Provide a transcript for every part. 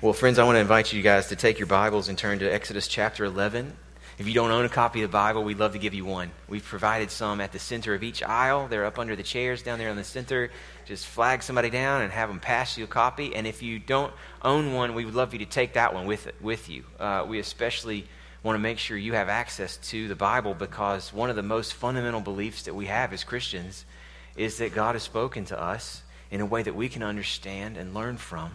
Well, friends, I want to invite you guys to take your Bibles and turn to Exodus chapter 11. If you don't own a copy of the Bible, we'd love to give you one. We've provided some at the center of each aisle. They're up under the chairs down there in the center. Just flag somebody down and have them pass you a copy. And if you don't own one, we would love you to take that one with, with you. Uh, we especially want to make sure you have access to the Bible because one of the most fundamental beliefs that we have as Christians is that God has spoken to us in a way that we can understand and learn from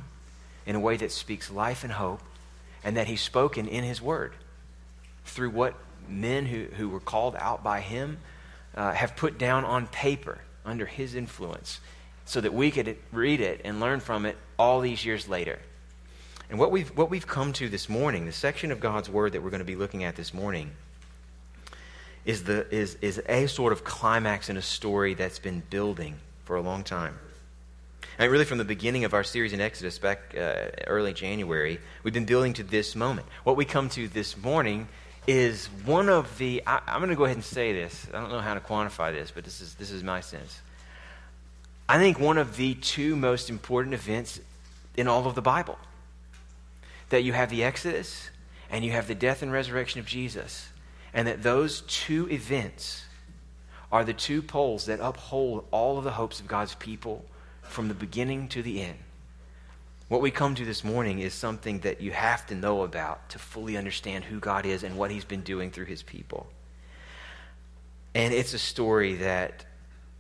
in a way that speaks life and hope, and that He's spoken in His Word through what men who, who were called out by Him uh, have put down on paper under His influence so that we could read it and learn from it all these years later. And what we've, what we've come to this morning, the section of God's Word that we're going to be looking at this morning, is, the, is, is a sort of climax in a story that's been building for a long time. And really, from the beginning of our series in Exodus back uh, early January, we've been building to this moment. What we come to this morning is one of the. I, am going to go ahead and say this. I don't know how to quantify this, but this is, this is my sense. I think one of the two most important events in all of the Bible that you have the Exodus and you have the death and resurrection of Jesus, and that those two events are the two poles that uphold all of the hopes of God's people from the beginning to the end. What we come to this morning is something that you have to know about to fully understand who God is and what He's been doing through His people. And it's a story that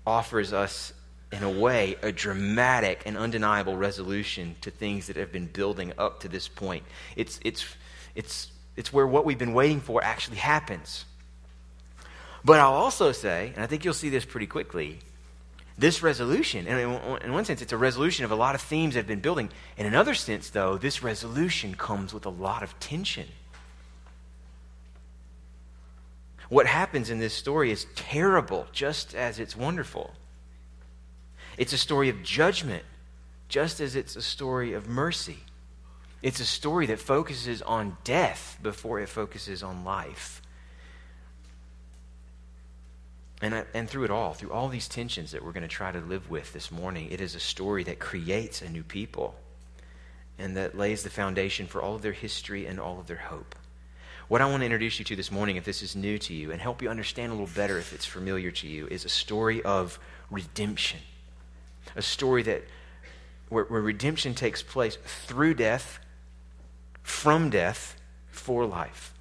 offers us, in a way, a dramatic and undeniable resolution to things that have been building up to this point. It's, it's, it's, it's where what we've been waiting for actually happens. But I'll also say, and I think you'll see this pretty quickly, this resolution, and in one sense, it's a resolution of a lot of themes that have been building. In another sense, though, this resolution comes with a lot of tension. What happens in this story is terrible, just as it's wonderful. It's a story of judgment, just as it's a story of mercy. It's a story that focuses on death before it focuses on life. And, and through it all, through all these tensions that we're going to try to live with this morning, it is a story that creates a new people and that lays the foundation for all of their history and all of their hope. What I want to introduce you to this morning, if this is new to you, and help you understand a little better if it's familiar to you, is a story of redemption. A story that where, where redemption takes place through death, from death, for life.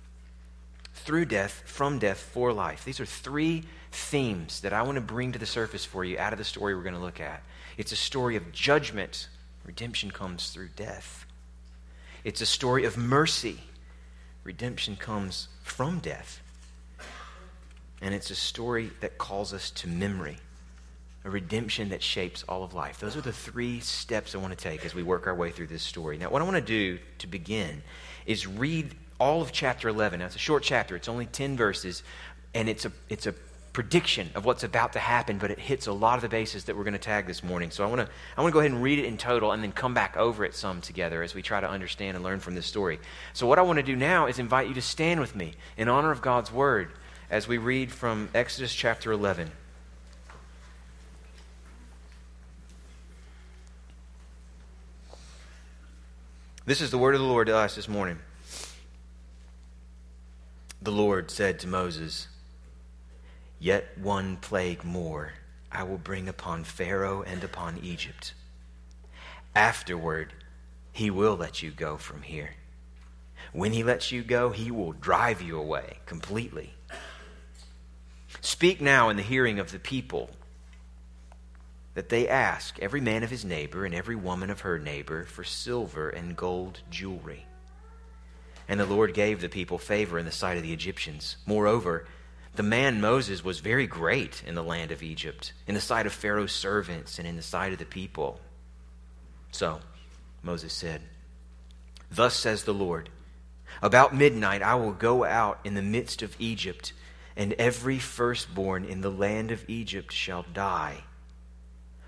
Through death, from death, for life. These are three themes that I want to bring to the surface for you out of the story we're going to look at. It's a story of judgment. Redemption comes through death. It's a story of mercy. Redemption comes from death. And it's a story that calls us to memory, a redemption that shapes all of life. Those are the three steps I want to take as we work our way through this story. Now, what I want to do to begin is read all of chapter 11. Now, it's a short chapter, it's only 10 verses, and it's a, it's a prediction of what's about to happen, but it hits a lot of the bases that we're going to tag this morning. So I want to I want to go ahead and read it in total and then come back over it some together as we try to understand and learn from this story. So what I want to do now is invite you to stand with me in honor of God's word as we read from Exodus chapter 11. This is the word of the Lord to us this morning. The Lord said to Moses, Yet one plague more I will bring upon Pharaoh and upon Egypt. Afterward, he will let you go from here. When he lets you go, he will drive you away completely. Speak now in the hearing of the people that they ask every man of his neighbor and every woman of her neighbor for silver and gold jewelry. And the Lord gave the people favor in the sight of the Egyptians. Moreover, the man Moses was very great in the land of Egypt, in the sight of Pharaoh's servants and in the sight of the people. So Moses said, Thus says the Lord, About midnight I will go out in the midst of Egypt, and every firstborn in the land of Egypt shall die,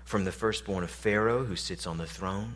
from the firstborn of Pharaoh who sits on the throne,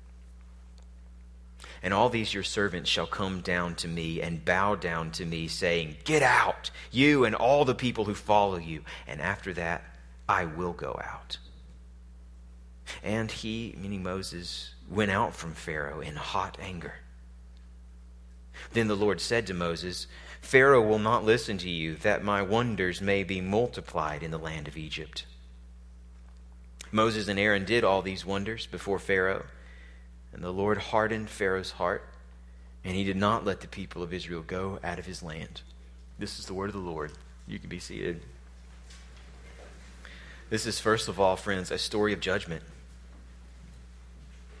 And all these your servants shall come down to me and bow down to me, saying, Get out, you and all the people who follow you. And after that, I will go out. And he, meaning Moses, went out from Pharaoh in hot anger. Then the Lord said to Moses, Pharaoh will not listen to you, that my wonders may be multiplied in the land of Egypt. Moses and Aaron did all these wonders before Pharaoh, and the Lord hardened Pharaoh's heart, and he did not let the people of Israel go out of his land. This is the word of the Lord. You can be seated. This is, first of all, friends, a story of judgment.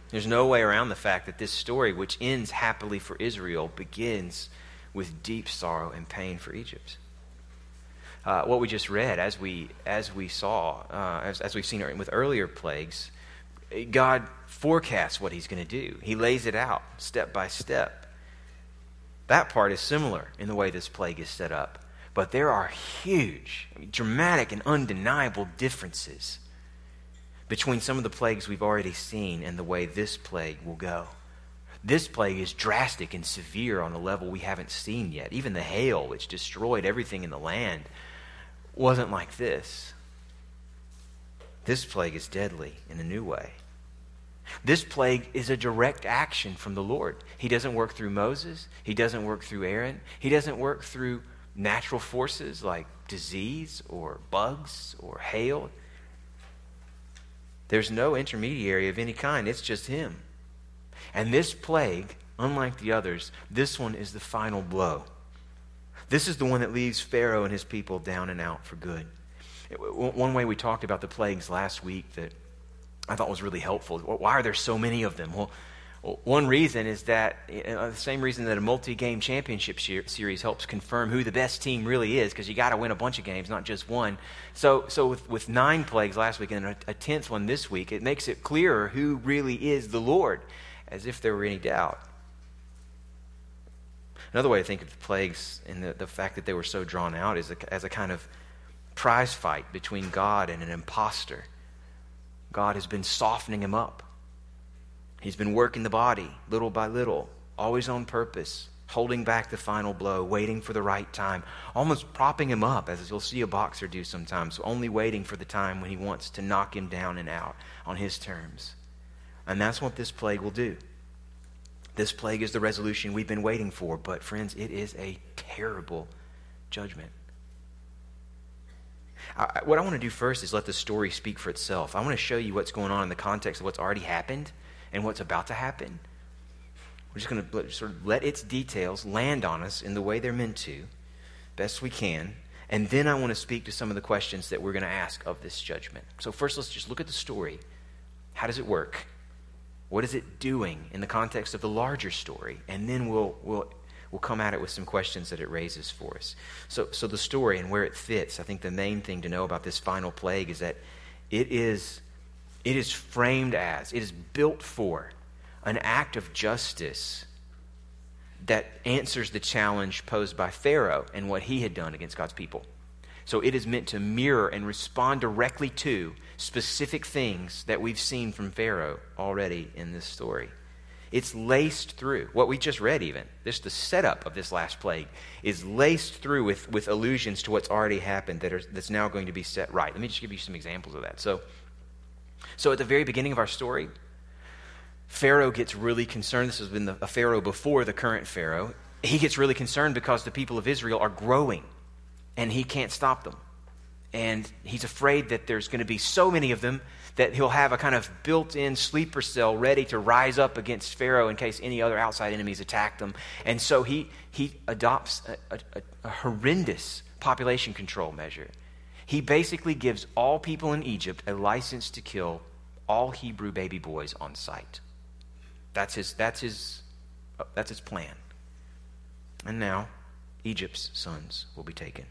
There's no way around the fact that this story, which ends happily for Israel, begins with deep sorrow and pain for Egypt. Uh, what we just read, as we as we saw, uh, as, as we've seen with earlier plagues, God forecasts what He's going to do. He lays it out step by step. That part is similar in the way this plague is set up, but there are huge, dramatic, and undeniable differences between some of the plagues we've already seen and the way this plague will go. This plague is drastic and severe on a level we haven't seen yet. Even the hail, which destroyed everything in the land, wasn't like this. This plague is deadly in a new way. This plague is a direct action from the Lord. He doesn't work through Moses, He doesn't work through Aaron, He doesn't work through natural forces like disease or bugs or hail. There's no intermediary of any kind, it's just him. And this plague, unlike the others, this one is the final blow. This is the one that leaves Pharaoh and his people down and out for good. One way we talked about the plagues last week that I thought was really helpful. Why are there so many of them? Well, one reason is that uh, the same reason that a multi-game championship series helps confirm who the best team really is, because you got to win a bunch of games, not just one. So, so with, with nine plagues last week and a, a tenth one this week, it makes it clearer who really is the Lord, as if there were any doubt. Another way to think of the plagues and the, the fact that they were so drawn out is a, as a kind of prize fight between God and an impostor. God has been softening him up He's been working the body little by little, always on purpose, holding back the final blow, waiting for the right time, almost propping him up, as you'll see a boxer do sometimes, only waiting for the time when he wants to knock him down and out on his terms. And that's what this plague will do. This plague is the resolution we've been waiting for, but friends, it is a terrible judgment. I, what I want to do first is let the story speak for itself. I want to show you what's going on in the context of what's already happened and what's about to happen. We're just going to sort of let its details land on us in the way they're meant to, best we can. And then I want to speak to some of the questions that we're going to ask of this judgment. So, first, let's just look at the story. How does it work? What is it doing in the context of the larger story? And then we'll, we'll, we'll come at it with some questions that it raises for us. So, so, the story and where it fits, I think the main thing to know about this final plague is that it is it is framed as, it is built for an act of justice that answers the challenge posed by Pharaoh and what he had done against God's people. So it is meant to mirror and respond directly to specific things that we've seen from Pharaoh already in this story. It's laced through. What we just read, even, this the setup of this last plague, is laced through with, with allusions to what's already happened that are, that's now going to be set right. Let me just give you some examples of that. So, so at the very beginning of our story, Pharaoh gets really concerned. This has been the, a Pharaoh before the current Pharaoh. He gets really concerned because the people of Israel are growing and he can't stop them. And he's afraid that there's going to be so many of them that he'll have a kind of built in sleeper cell ready to rise up against Pharaoh in case any other outside enemies attack them. And so he, he adopts a, a, a horrendous population control measure. He basically gives all people in Egypt a license to kill all Hebrew baby boys on sight. That's his, that's his, that's his plan. And now, Egypt's sons will be taken.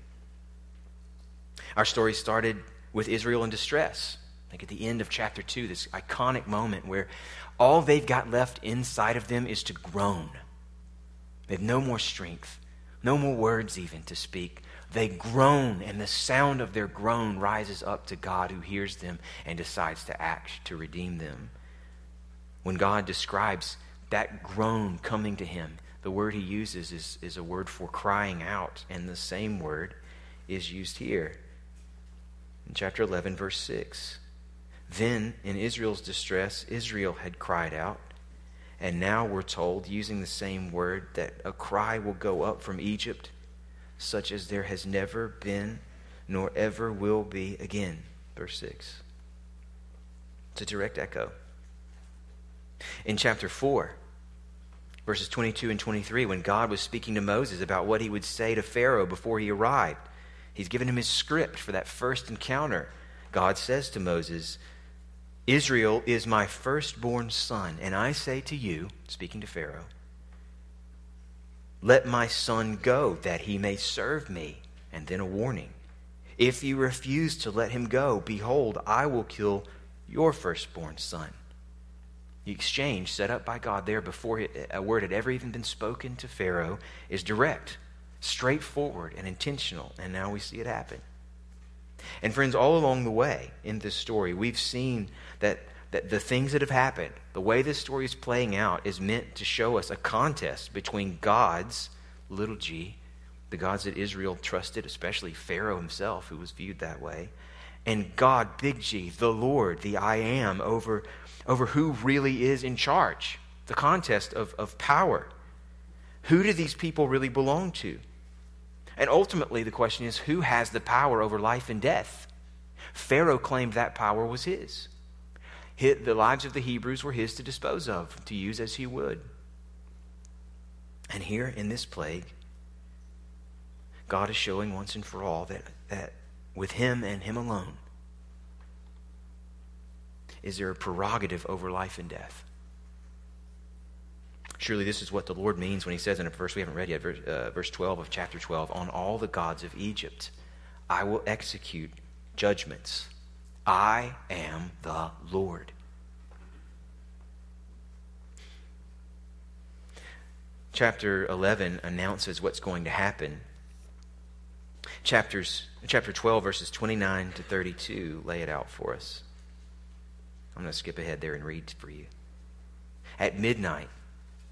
Our story started with Israel in distress. Like at the end of chapter 2, this iconic moment where all they've got left inside of them is to groan. They have no more strength, no more words even to speak. They groan, and the sound of their groan rises up to God who hears them and decides to act to redeem them. When God describes that groan coming to him, the word he uses is, is a word for crying out, and the same word is used here. In chapter 11, verse 6. Then, in Israel's distress, Israel had cried out. And now we're told, using the same word, that a cry will go up from Egypt, such as there has never been nor ever will be again. Verse 6. It's a direct echo. In chapter 4, verses 22 and 23, when God was speaking to Moses about what he would say to Pharaoh before he arrived, he's given him his script for that first encounter. God says to Moses, Israel is my firstborn son, and I say to you, speaking to Pharaoh, let my son go that he may serve me. And then a warning. If you refuse to let him go, behold, I will kill your firstborn son. The exchange set up by God there before a word had ever even been spoken to Pharaoh is direct, straightforward, and intentional. And now we see it happen. And friends, all along the way in this story, we've seen that, that the things that have happened, the way this story is playing out, is meant to show us a contest between gods, little g, the gods that Israel trusted, especially Pharaoh himself, who was viewed that way, and God, big G, the Lord, the I am, over over who really is in charge, the contest of, of power. Who do these people really belong to? And ultimately, the question is who has the power over life and death? Pharaoh claimed that power was his. The lives of the Hebrews were his to dispose of, to use as he would. And here in this plague, God is showing once and for all that, that with him and him alone, is there a prerogative over life and death. Surely this is what the Lord means when he says in a verse we haven't read yet, verse, uh, verse 12 of chapter 12 On all the gods of Egypt I will execute judgments. I am the Lord. Chapter 11 announces what's going to happen. Chapters, chapter 12, verses 29 to 32, lay it out for us. I'm going to skip ahead there and read for you. At midnight,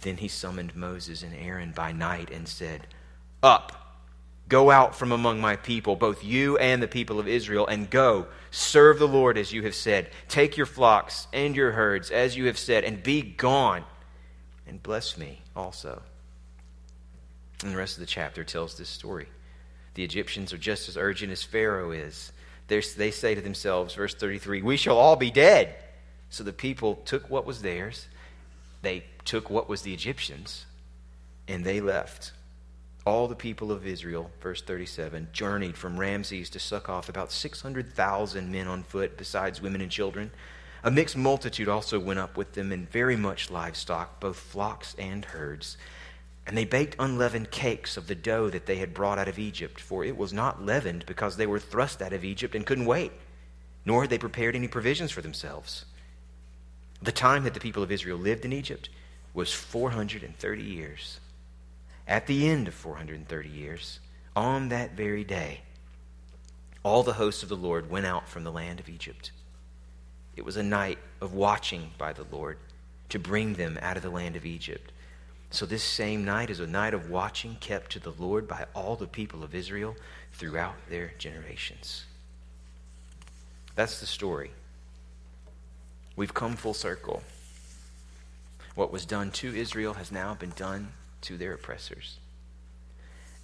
Then he summoned Moses and Aaron by night and said, Up, go out from among my people, both you and the people of Israel, and go, serve the Lord as you have said. Take your flocks and your herds as you have said, and be gone, and bless me also. And the rest of the chapter tells this story. The Egyptians are just as urgent as Pharaoh is. They're, they say to themselves, verse 33, We shall all be dead. So the people took what was theirs, they took what was the Egyptians, and they left. All the people of Israel, verse 37, journeyed from Ramses to Succoth, about 600,000 men on foot, besides women and children. A mixed multitude also went up with them, and very much livestock, both flocks and herds. And they baked unleavened cakes of the dough that they had brought out of Egypt, for it was not leavened because they were thrust out of Egypt and couldn't wait, nor had they prepared any provisions for themselves. The time that the people of Israel lived in Egypt was 430 years. At the end of 430 years, on that very day, all the hosts of the Lord went out from the land of Egypt. It was a night of watching by the Lord to bring them out of the land of Egypt. So, this same night is a night of watching kept to the Lord by all the people of Israel throughout their generations. That's the story We've come full circle. What was done to Israel has now been done to their oppressors.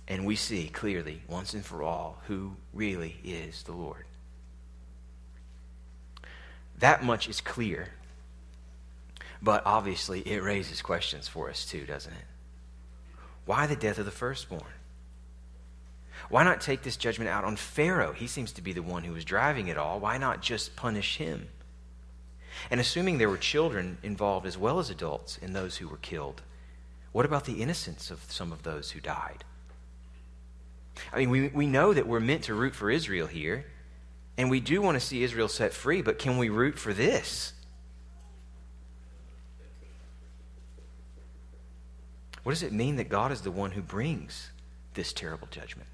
And we see clearly, once and for all, who really is the Lord. That much is clear. But obviously, it raises questions for us too, doesn't it? Why the death of the firstborn? Why not take this judgment out on Pharaoh? He seems to be the one who was driving it all. Why not just punish him? And assuming there were children involved as well as adults in those who were killed, what about the innocence of some of those who died? I mean, we, we know that we're meant to root for Israel here, and we do want to see Israel set free, but can we root for this? What does it mean that God is the one who brings this terrible judgment?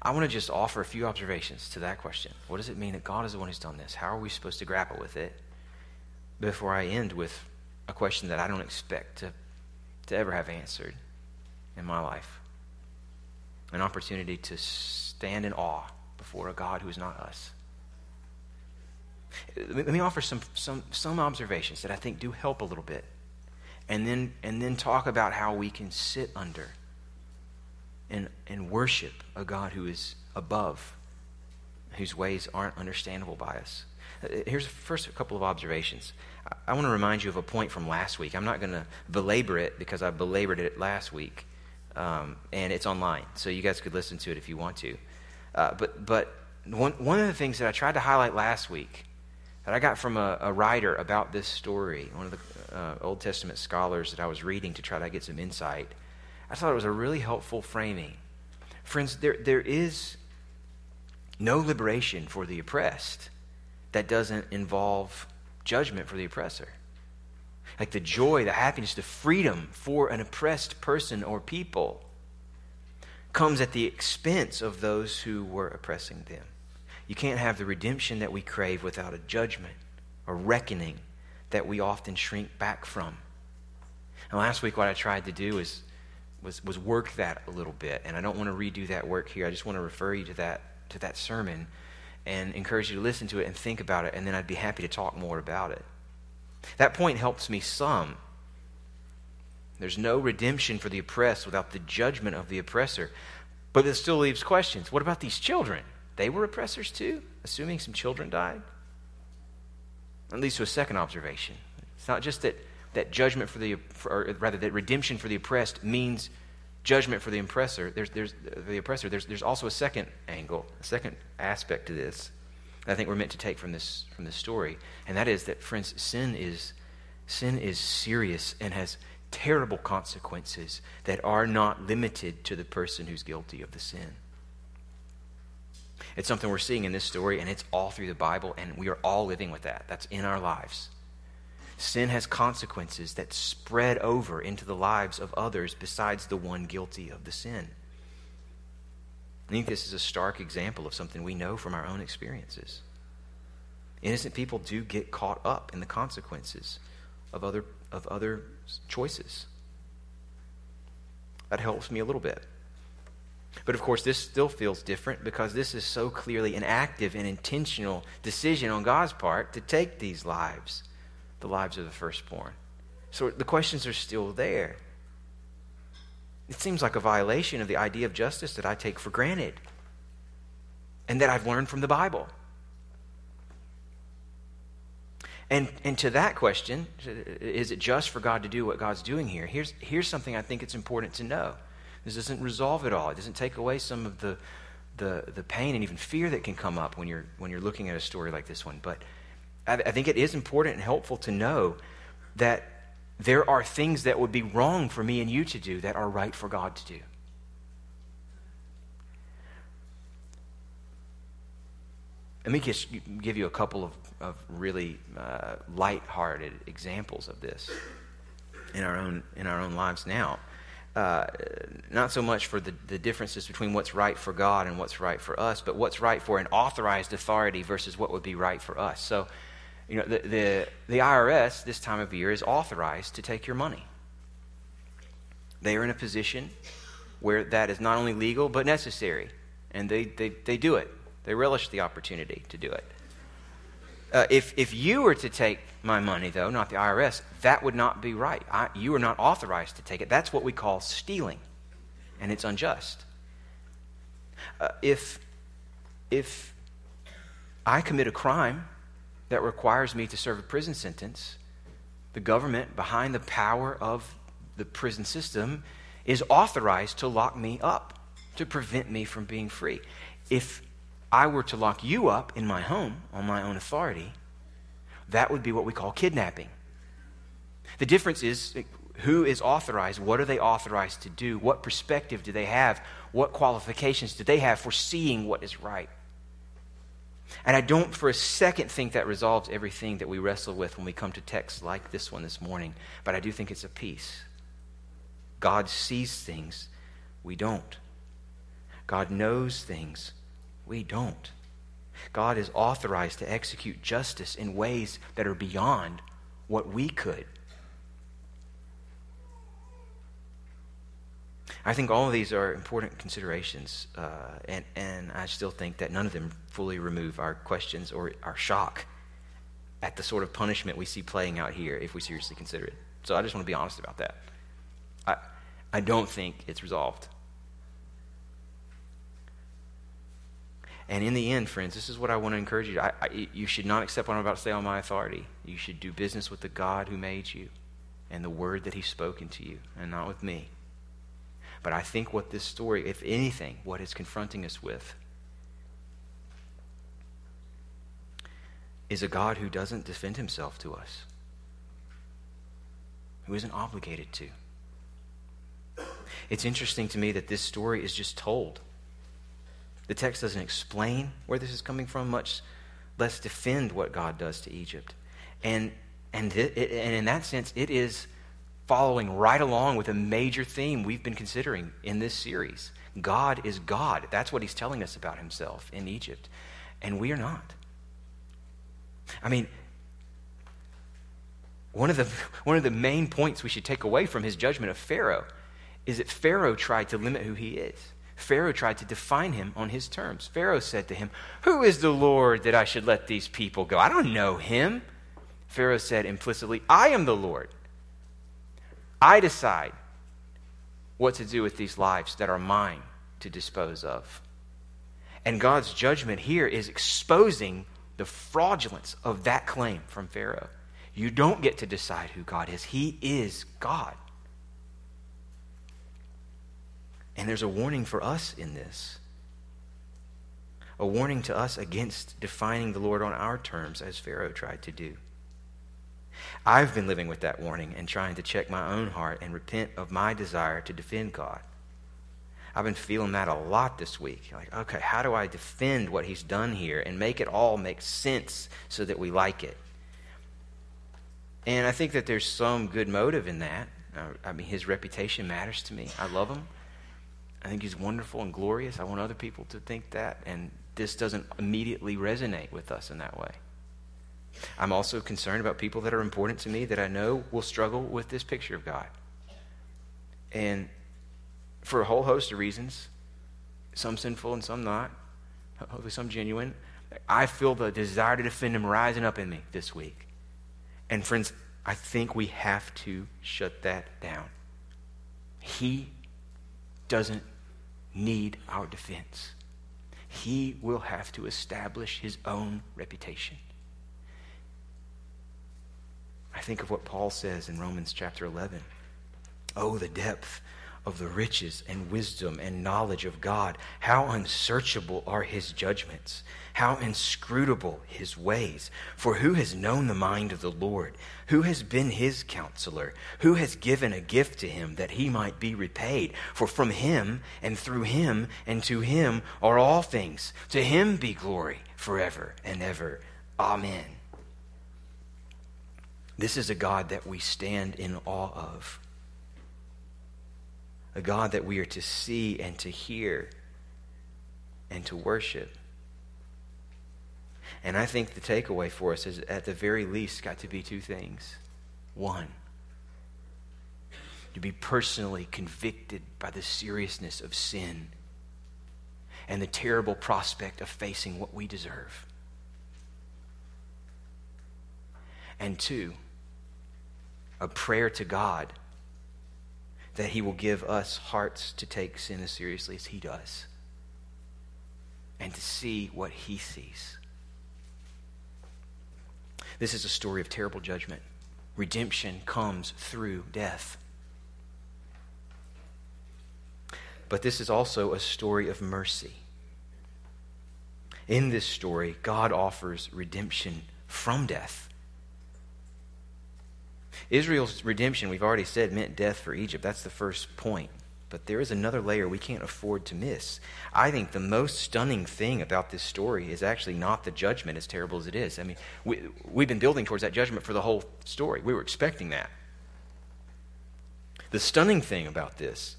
I want to just offer a few observations to that question. What does it mean that God is the one who's done this? How are we supposed to grapple with it? Before I end with a question that I don't expect to, to ever have answered in my life an opportunity to stand in awe before a God who is not us. Let me offer some, some, some observations that I think do help a little bit. And then, and then talk about how we can sit under and, and worship a God who is above, whose ways aren't understandable by us. Uh, here's first a couple of observations. I, I want to remind you of a point from last week. I'm not going to belabor it because I belabored it last week, um, and it's online, so you guys could listen to it if you want to. Uh, but but one, one of the things that I tried to highlight last week that I got from a, a writer about this story, one of the uh, Old Testament scholars that I was reading to try to get some insight – I thought it was a really helpful framing. Friends, there, there is no liberation for the oppressed that doesn't involve judgment for the oppressor. Like the joy, the happiness, the freedom for an oppressed person or people comes at the expense of those who were oppressing them. You can't have the redemption that we crave without a judgment or reckoning that we often shrink back from. And last week, what I tried to do is was, was work that a little bit. And I don't want to redo that work here. I just want to refer you to that, to that sermon and encourage you to listen to it and think about it, and then I'd be happy to talk more about it. That point helps me some. There's no redemption for the oppressed without the judgment of the oppressor. But it still leaves questions. What about these children? They were oppressors too, assuming some children died? That leads to a second observation. It's not just that that judgment for the, or rather, that redemption for the oppressed means judgment for the oppressor. There's, there's uh, the oppressor. There's, there's also a second angle, a second aspect to this. That I think we're meant to take from this from this story, and that is that, friends, sin is sin is serious and has terrible consequences that are not limited to the person who's guilty of the sin. It's something we're seeing in this story, and it's all through the Bible, and we are all living with that. That's in our lives. Sin has consequences that spread over into the lives of others besides the one guilty of the sin. I think this is a stark example of something we know from our own experiences. Innocent people do get caught up in the consequences of other, of other choices. That helps me a little bit. But of course, this still feels different because this is so clearly an active and intentional decision on God's part to take these lives the lives of the firstborn. So the questions are still there. It seems like a violation of the idea of justice that I take for granted and that I've learned from the Bible. And, and to that question, is it just for God to do what God's doing here? Here's, here's something I think it's important to know. This doesn't resolve it all. It doesn't take away some of the, the, the pain and even fear that can come up when you're, when you're looking at a story like this one. But I, think it is important and helpful to know that there are things that would be wrong for me and you to do that are right for God to do. Let me just give you a couple of, of really uh, light-hearted examples of this in our own in our own lives now. Uh, not so much for the, the differences between what's right for God and what's right for us, but what's right for an authorized authority versus what would be right for us. So you know, the, the, the IRS this time of year is authorized to take your money. They are in a position where that is not only legal but necessary, and they, they, they do it. They relish the opportunity to do it. Uh, if, if you were to take my money, though, not the IRS, that would not be right. I, you are not authorized to take it. That's what we call stealing, and it's unjust. Uh, if, if I commit a crime that requires me to serve a prison sentence, the government, behind the power of the prison system, is authorized to lock me up to prevent me from being free. If I were to lock you up in my home on my own authority, that would be what we call kidnapping. The difference is who is authorized? What are they authorized to do? What perspective do they have? What qualifications do they have for seeing what is right? And I don't for a second think that resolves everything that we wrestle with when we come to texts like this one this morning, but I do think it's a piece. God sees things, we don't. God knows things, we don't. God is authorized to execute justice in ways that are beyond what we could. I think all of these are important considerations, uh, and, and I still think that none of them fully remove our questions or our shock at the sort of punishment we see playing out here if we seriously consider it. So I just want to be honest about that. I, I don't think it's resolved. And in the end, friends, this is what I want to encourage you. I, I, you should not accept what I'm about to say on my authority. You should do business with the God who made you and the word that He's spoken to you, and not with me. But I think what this story, if anything, what it's confronting us with is a God who doesn't defend himself to us, who isn't obligated to. It's interesting to me that this story is just told. The text doesn't explain where this is coming from, much less defend what God does to Egypt. And, and, it, and in that sense, it is following right along with a major theme we've been considering in this series. God is God. That's what he's telling us about himself in Egypt. And we are not. I mean, one of the, one of the main points we should take away from his judgment of Pharaoh is that Pharaoh tried to limit who he is. Pharaoh tried to define him on his terms. Pharaoh said to him, Who is the Lord that I should let these people go? I don't know him. Pharaoh said implicitly, I am the Lord. I decide what to do with these lives that are mine to dispose of. And God's judgment here is exposing the fraudulence of that claim from Pharaoh. You don't get to decide who God is, He is God. And there's a warning for us in this. A warning to us against defining the Lord on our terms as Pharaoh tried to do. I've been living with that warning and trying to check my own heart and repent of my desire to defend God. I've been feeling that a lot this week. Like, okay, how do I defend what he's done here and make it all make sense so that we like it? And I think that there's some good motive in that. Uh, I mean, his reputation matters to me. I love him. I think he's wonderful and glorious. I want other people to think that. And this doesn't immediately resonate with us in that way. I'm also concerned about people that are important to me that I know will struggle with this picture of God. And for a whole host of reasons, some sinful and some not, hopefully some genuine, I feel the desire to defend him rising up in me this week. And friends, I think we have to shut that down. He doesn't need our defense. He will have to establish his own reputation. I think of what Paul says in Romans chapter 11. Oh, the depth of the riches and wisdom and knowledge of God. How unsearchable are his judgments, how inscrutable his ways. For who has known the mind of the Lord? Who has been his counselor? Who has given a gift to him that he might be repaid? For from him and through him and to him are all things. To him be glory forever and ever. Amen. This is a God that we stand in awe of. A God that we are to see and to hear and to worship. And I think the takeaway for us is at the very least got to be two things. One, to be personally convicted by the seriousness of sin and the terrible prospect of facing what we deserve. And two, a prayer to God that He will give us hearts to take sin as seriously as He does and to see what He sees. This is a story of terrible judgment. Redemption comes through death. but this is also a story of mercy. In this story, God offers redemption from death. Israel's redemption, we've already said, meant death for Egypt. That's the first point. But there is another layer we can't afford to miss. I think the most stunning thing about this story is actually not the judgment, as terrible as it is. I mean, we, we've been building towards that judgment for the whole story. We were expecting that. The stunning thing about this,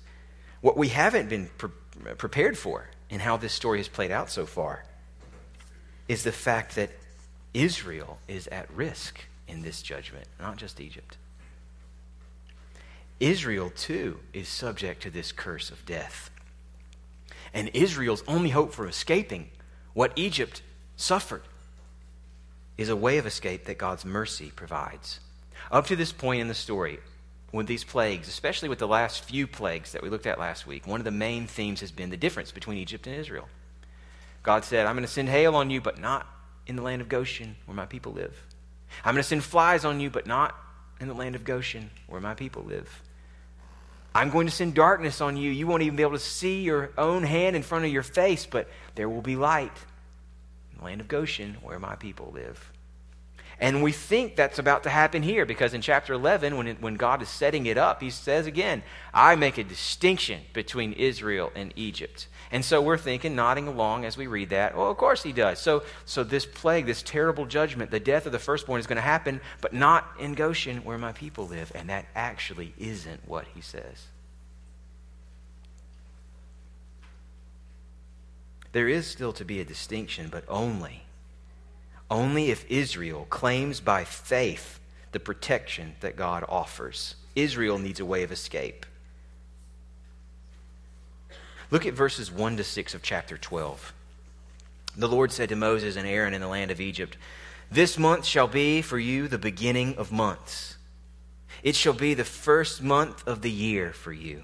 what we haven't been pre- prepared for in how this story has played out so far, is the fact that Israel is at risk in this judgment, not just Egypt. Israel, too, is subject to this curse of death. And Israel's only hope for escaping what Egypt suffered is a way of escape that God's mercy provides. Up to this point in the story, with these plagues, especially with the last few plagues that we looked at last week, one of the main themes has been the difference between Egypt and Israel. God said, I'm going to send hail on you, but not in the land of Goshen where my people live. I'm going to send flies on you, but not in the land of Goshen where my people live. I'm going to send darkness on you. You won't even be able to see your own hand in front of your face, but there will be light in the land of Goshen where my people live. And we think that's about to happen here because in chapter 11, when, it, when God is setting it up, he says again, I make a distinction between Israel and Egypt. And so we're thinking, nodding along as we read that, well, of course he does. So, so this plague, this terrible judgment, the death of the firstborn is going to happen, but not in Goshen where my people live. And that actually isn't what he says. There is still to be a distinction, but only only if Israel claims by faith the protection that God offers. Israel needs a way of escape. Look at verses 1 to 6 of chapter 12. The Lord said to Moses and Aaron in the land of Egypt, This month shall be for you the beginning of months. It shall be the first month of the year for you.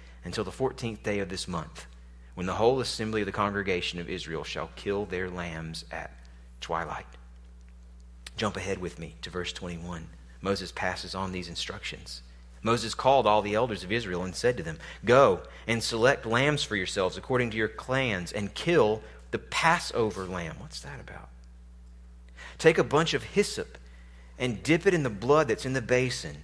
until the fourteenth day of this month, when the whole assembly of the congregation of Israel shall kill their lambs at twilight. Jump ahead with me to verse 21. Moses passes on these instructions. Moses called all the elders of Israel and said to them, Go and select lambs for yourselves according to your clans and kill the Passover lamb. What's that about? Take a bunch of hyssop and dip it in the blood that's in the basin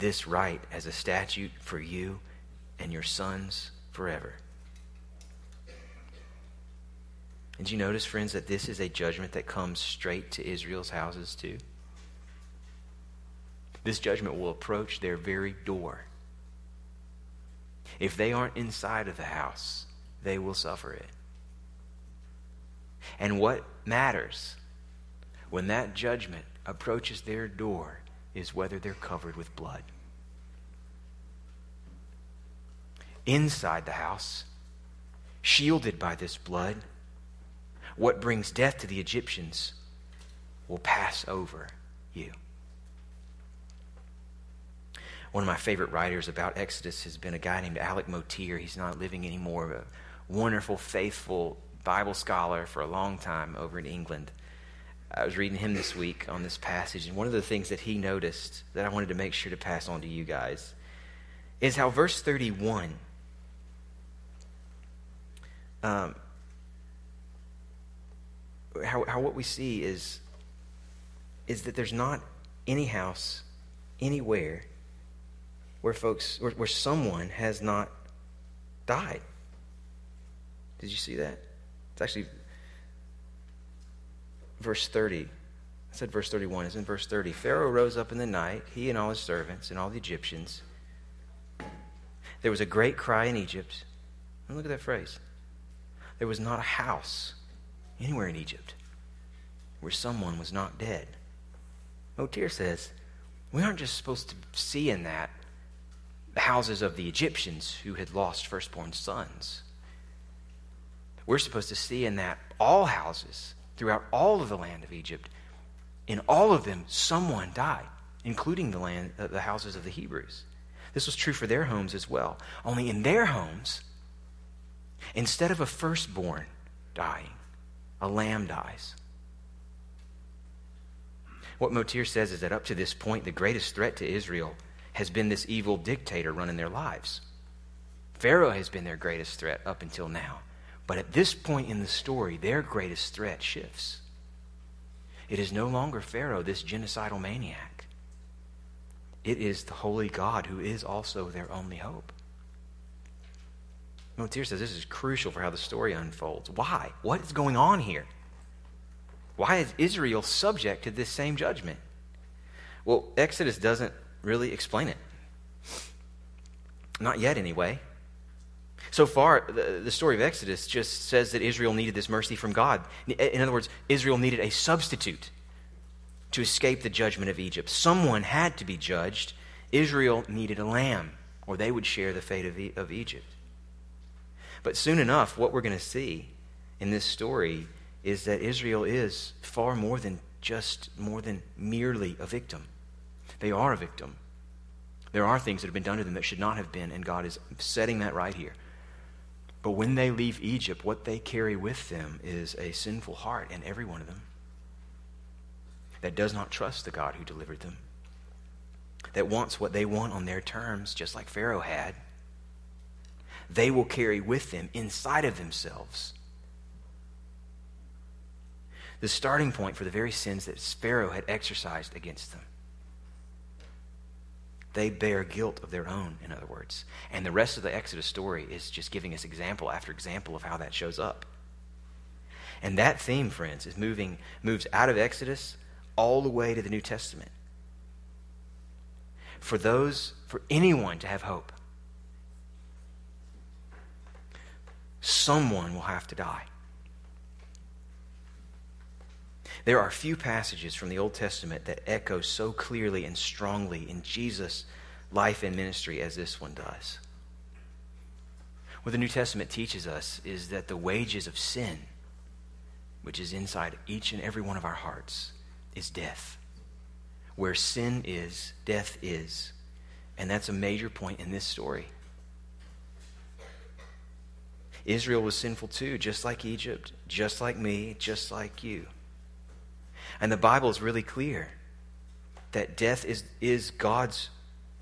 this rite as a statute for you and your sons forever. Did you notice, friends, that this is a judgment that comes straight to Israel's houses, too? This judgment will approach their very door. If they aren't inside of the house, they will suffer it. And what matters when that judgment approaches their door is whether they're covered with blood. Inside the house, shielded by this blood, what brings death to the Egyptians will pass over you. One of my favorite writers about Exodus has been a guy named Alec Motyer. He's not living anymore, a wonderful, faithful Bible scholar for a long time over in England. I was reading him this week on this passage, and one of the things that he noticed that I wanted to make sure to pass on to you guys is how verse 31, um, how, how what we see is, is that there's not any house anywhere where folks, where, where someone has not died. Did you see that? It's actually verse 30. I said verse 31. It's in verse 30. Pharaoh rose up in the night, he and all his servants and all the Egyptians. There was a great cry in Egypt. And look at that phrase. There was not a house anywhere in Egypt where someone was not dead. Oh, Motyer says, we aren't just supposed to see in that the houses of the Egyptians who had lost firstborn sons. We're supposed to see in that all houses throughout all of the land of Egypt. In all of them, someone died, including the, land, uh, the houses of the Hebrews. This was true for their homes as well. Only in their homes, instead of a firstborn dying, a lamb dies. What Motyer says is that up to this point, the greatest threat to Israel has been this evil dictator running their lives. Pharaoh has been their greatest threat up until now. But at this point in the story, their greatest threat shifts. It is no longer Pharaoh, this genocidal maniac. It is the holy God who is also their only hope. Motyer says this is crucial for how the story unfolds. Why? What is going on here? Why is Israel subject to this same judgment? Well, Exodus doesn't really explain it. Not yet, anyway. So far, the, the, story of Exodus just says that Israel needed this mercy from God. In other words, Israel needed a substitute to escape the judgment of Egypt. Someone had to be judged. Israel needed a lamb, or they would share the fate of, of Egypt. But soon enough, what we're going to see in this story is that Israel is far more than just more than merely a victim. They are a victim. There are things that have been done to them that should not have been, and God is setting that right here. But when they leave Egypt, what they carry with them is a sinful heart in every one of them that does not trust the God who delivered them, that wants what they want on their terms, just like Pharaoh had. They will carry with them inside of themselves the starting point for the very sins that Pharaoh had exercised against them. They bear guilt of their own, in other words. And the rest of the Exodus story is just giving us example after example of how that shows up. And that theme, friends, is moving moves out of Exodus all the way to the New Testament. For those, for anyone to have hope, someone will have to die. There are few passages from the Old Testament that echo so clearly and strongly in Jesus' life and ministry as this one does. What the New Testament teaches us is that the wages of sin, which is inside each and every one of our hearts, is death. Where sin is, death is. And that's a major point in this story. Israel was sinful too, just like Egypt, just like me, just like you. And the Bible is really clear that death is, is God's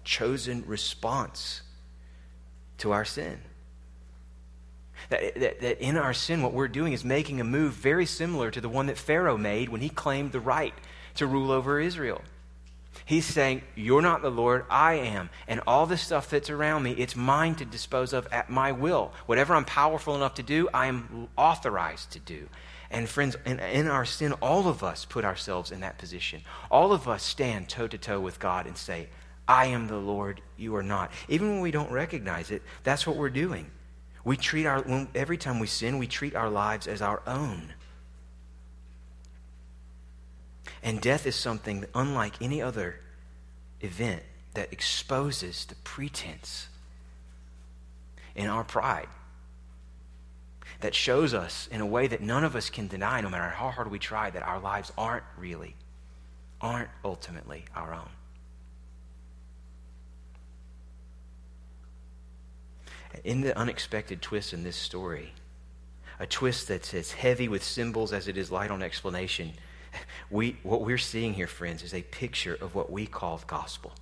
chosen response to our sin. That, that, that in our sin, what we're doing is making a move very similar to the one that Pharaoh made when he claimed the right to rule over Israel. He's saying, You're not the Lord, I am. And all the stuff that's around me, it's mine to dispose of at my will. Whatever I'm powerful enough to do, I am authorized to do. And friends, in, in, our sin, all of us put ourselves in that position. All of us stand toe to toe with God and say, I am the Lord, you are not. Even when we don't recognize it, that's what we're doing. We treat our, when, every time we sin, we treat our lives as our own. And death is something unlike any other event that exposes the pretense in our pride that shows us in a way that none of us can deny, no matter how hard we try, that our lives aren't really, aren't ultimately our own. In the unexpected twist in this story, a twist that's as heavy with symbols as it is light on explanation, we, what we're seeing here, friends, is a picture of what we call the gospel.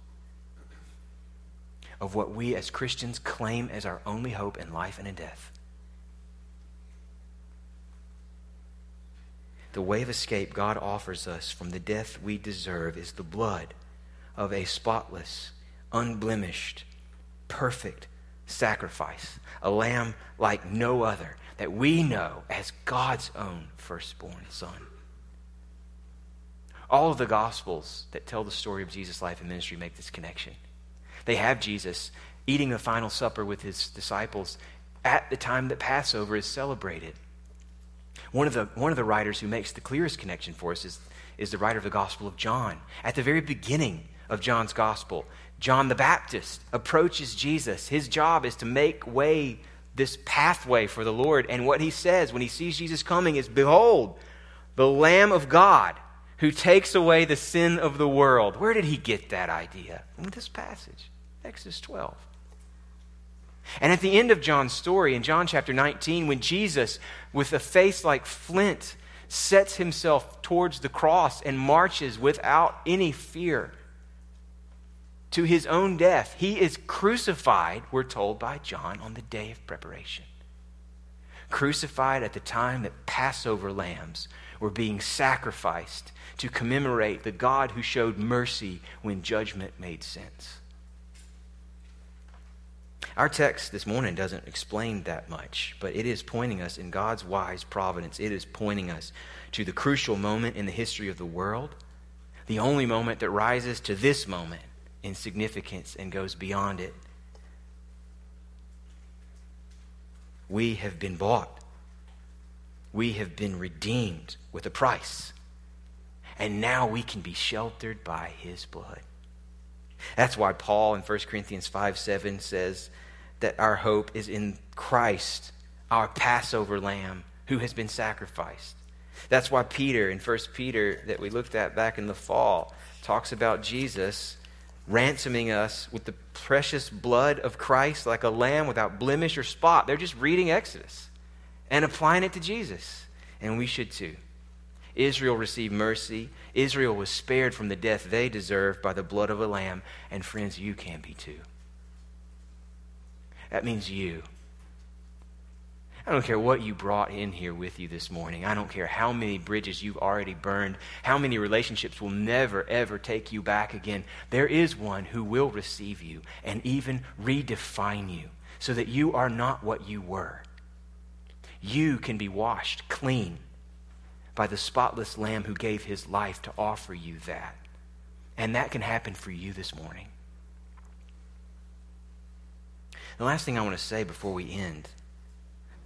Of what we as Christians claim as our only hope in life and in death. The way of escape God offers us from the death we deserve is the blood of a spotless, unblemished, perfect sacrifice, a lamb like no other that we know as God's own firstborn son. All of the Gospels that tell the story of Jesus' life and ministry make this connection. They have Jesus eating the final supper with his disciples at the time that Passover is celebrated. One of the, one of the writers who makes the clearest connection for us is, is the writer of the Gospel of John. At the very beginning of John's Gospel, John the Baptist approaches Jesus. His job is to make way, this pathway for the Lord. And what he says when he sees Jesus coming is Behold, the Lamb of God who takes away the sin of the world. Where did he get that idea? In this passage, Exodus 12. And at the end of John's story, in John chapter 19, when Jesus, with a face like flint, sets himself towards the cross and marches without any fear to his own death, he is crucified, we're told by John, on the day of preparation. Crucified at the time that Passover lambs were being sacrificed to commemorate the God who showed mercy when judgment made sense. Our text this morning doesn't explain that much, but it is pointing us in God's wise providence. It is pointing us to the crucial moment in the history of the world, the only moment that rises to this moment in significance and goes beyond it. We have been bought. We have been redeemed with a price. And now we can be sheltered by his blood. That's why Paul in 1 Corinthians 5 7 says, that our hope is in Christ, our Passover lamb who has been sacrificed. That's why Peter, in 1 Peter, that we looked at back in the fall, talks about Jesus ransoming us with the precious blood of Christ like a lamb without blemish or spot. They're just reading Exodus and applying it to Jesus. And we should too. Israel received mercy. Israel was spared from the death they deserved by the blood of a lamb. And friends, you can be too. That means you. I don't care what you brought in here with you this morning. I don't care how many bridges you've already burned, how many relationships will never, ever take you back again. There is one who will receive you and even redefine you so that you are not what you were. You can be washed clean by the spotless Lamb who gave his life to offer you that. And that can happen for you this morning. The last thing I want to say before we end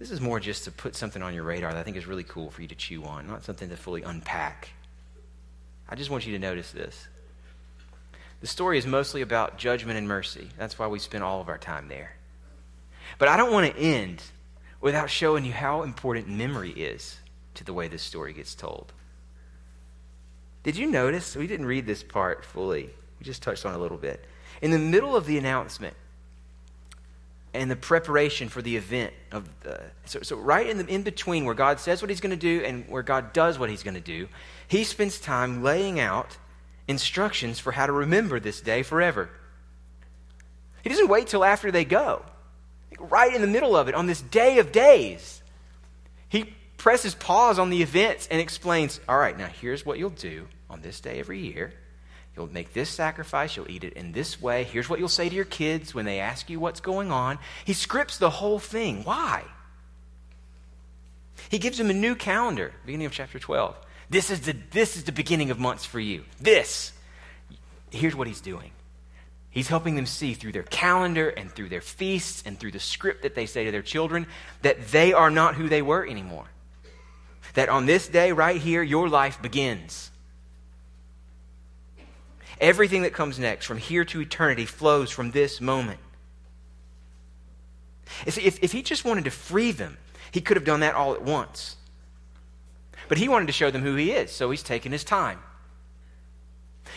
this is more just to put something on your radar that I think is really cool for you to chew on, not something to fully unpack. I just want you to notice this. The story is mostly about judgment and mercy. That's why we spend all of our time there. But I don't want to end without showing you how important memory is to the way this story gets told. Did you notice? We didn't read this part fully. We just touched on a little bit. In the middle of the announcement, and the preparation for the event of the so, so right in the in between where god says what he's going to do and where god does what he's going to do he spends time laying out instructions for how to remember this day forever. He doesn't wait till after they go. Right in the middle of it on this day of days he presses pause on the events and explains all right now here's what you'll do on this day every year You'll make this sacrifice. You'll eat it in this way. Here's what you'll say to your kids when they ask you what's going on. He scripts the whole thing. Why? He gives them a new calendar, beginning of chapter 12. This is the, this is the beginning of months for you. This. Here's what he's doing. He's helping them see through their calendar and through their feasts and through the script that they say to their children that they are not who they were anymore. That on this day, right here, your life begins. Everything that comes next, from here to eternity, flows from this moment. If, if, if he just wanted to free them, he could have done that all at once. But he wanted to show them who he is, so he's taken his time.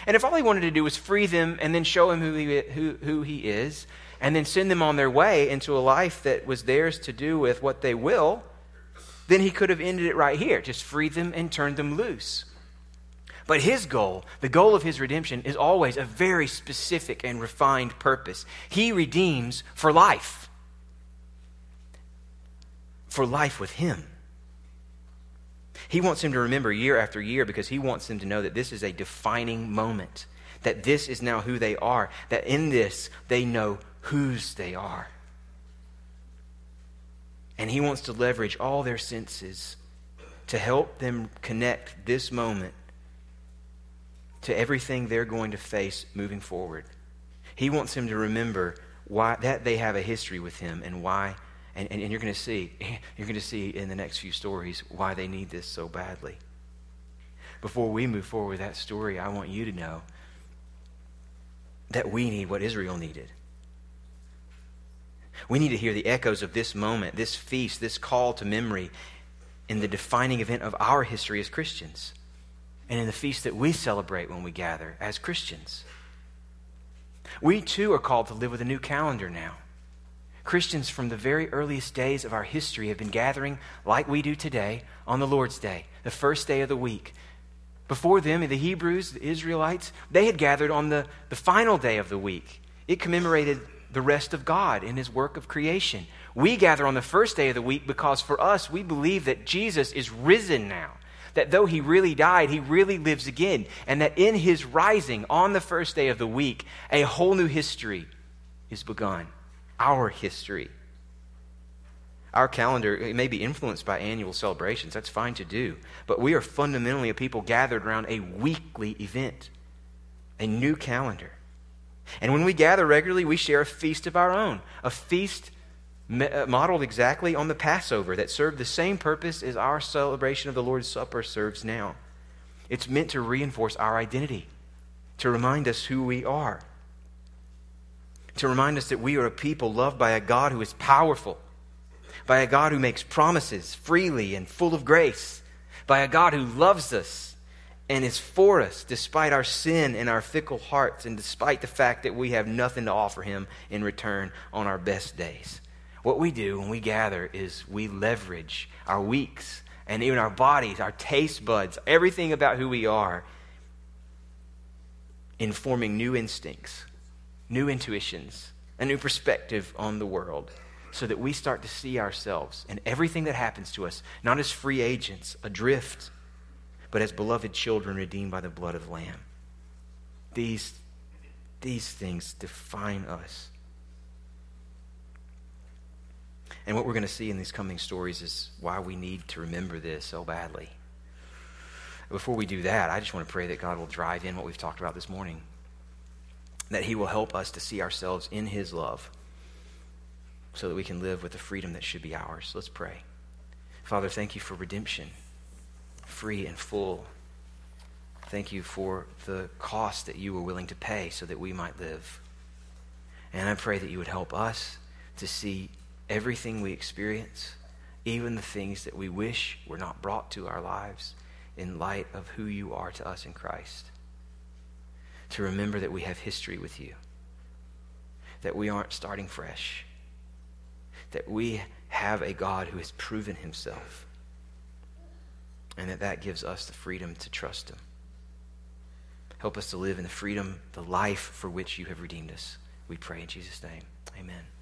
And if all he wanted to do was free them and then show him who he, who, who he is, and then send them on their way into a life that was theirs to do with what they will, then he could have ended it right here. Just freed them and turned them loose. But his goal, the goal of his redemption, is always a very specific and refined purpose. He redeems for life, for life with him. He wants him to remember year after year because he wants them to know that this is a defining moment, that this is now who they are, that in this they know whose they are. And He wants to leverage all their senses to help them connect this moment to everything they're going to face moving forward. He wants them to remember why that they have a history with him and why and, and, and you're to see you're going to see in the next few stories why they need this so badly. Before we move forward with that story, I want you to know that we need what Israel needed. We need to hear the echoes of this moment, this feast, this call to memory in the defining event of our history as Christians and in the feast that we celebrate when we gather as Christians. We too are called to live with a new calendar now. Christians from the very earliest days of our history have been gathering like we do today on the Lord's Day, the first day of the week. Before them, the Hebrews, the Israelites, they had gathered on the, the final day of the week. It commemorated the rest of God in his work of creation. We gather on the first day of the week because for us, we believe that Jesus is risen now. That though he really died, he really lives again. And that in his rising on the first day of the week, a whole new history is begun. Our history. Our calendar it may be influenced by annual celebrations. That's fine to do. But we are fundamentally a people gathered around a weekly event, a new calendar. And when we gather regularly, we share a feast of our own, a feast Uh, modeled exactly on the Passover that served the same purpose as our celebration of the Lord's Supper serves now. It's meant to reinforce our identity, to remind us who we are, to remind us that we are a people loved by a God who is powerful, by a God who makes promises freely and full of grace, by a God who loves us and is for us despite our sin and our fickle hearts, and despite the fact that we have nothing to offer Him in return on our best days. What we do when we gather is we leverage our weeks and even our bodies, our taste buds, everything about who we are in forming new instincts, new intuitions, a new perspective on the world so that we start to see ourselves and everything that happens to us not as free agents adrift, but as beloved children redeemed by the blood of the Lamb. These, these things define us. And what we're going to see in these coming stories is why we need to remember this so badly. Before we do that, I just want to pray that God will drive in what we've talked about this morning, that He will help us to see ourselves in His love so that we can live with the freedom that should be ours. Let's pray. Father, thank you for redemption, free and full. Thank you for the cost that you were willing to pay so that we might live. And I pray that you would help us to see everything we experience, even the things that we wish were not brought to our lives, in light of who you are to us in Christ. To remember that we have history with you, that we aren't starting fresh, that we have a God who has proven himself, and that that gives us the freedom to trust him. Help us to live in the freedom, the life for which you have redeemed us. We pray in Jesus' name. Amen.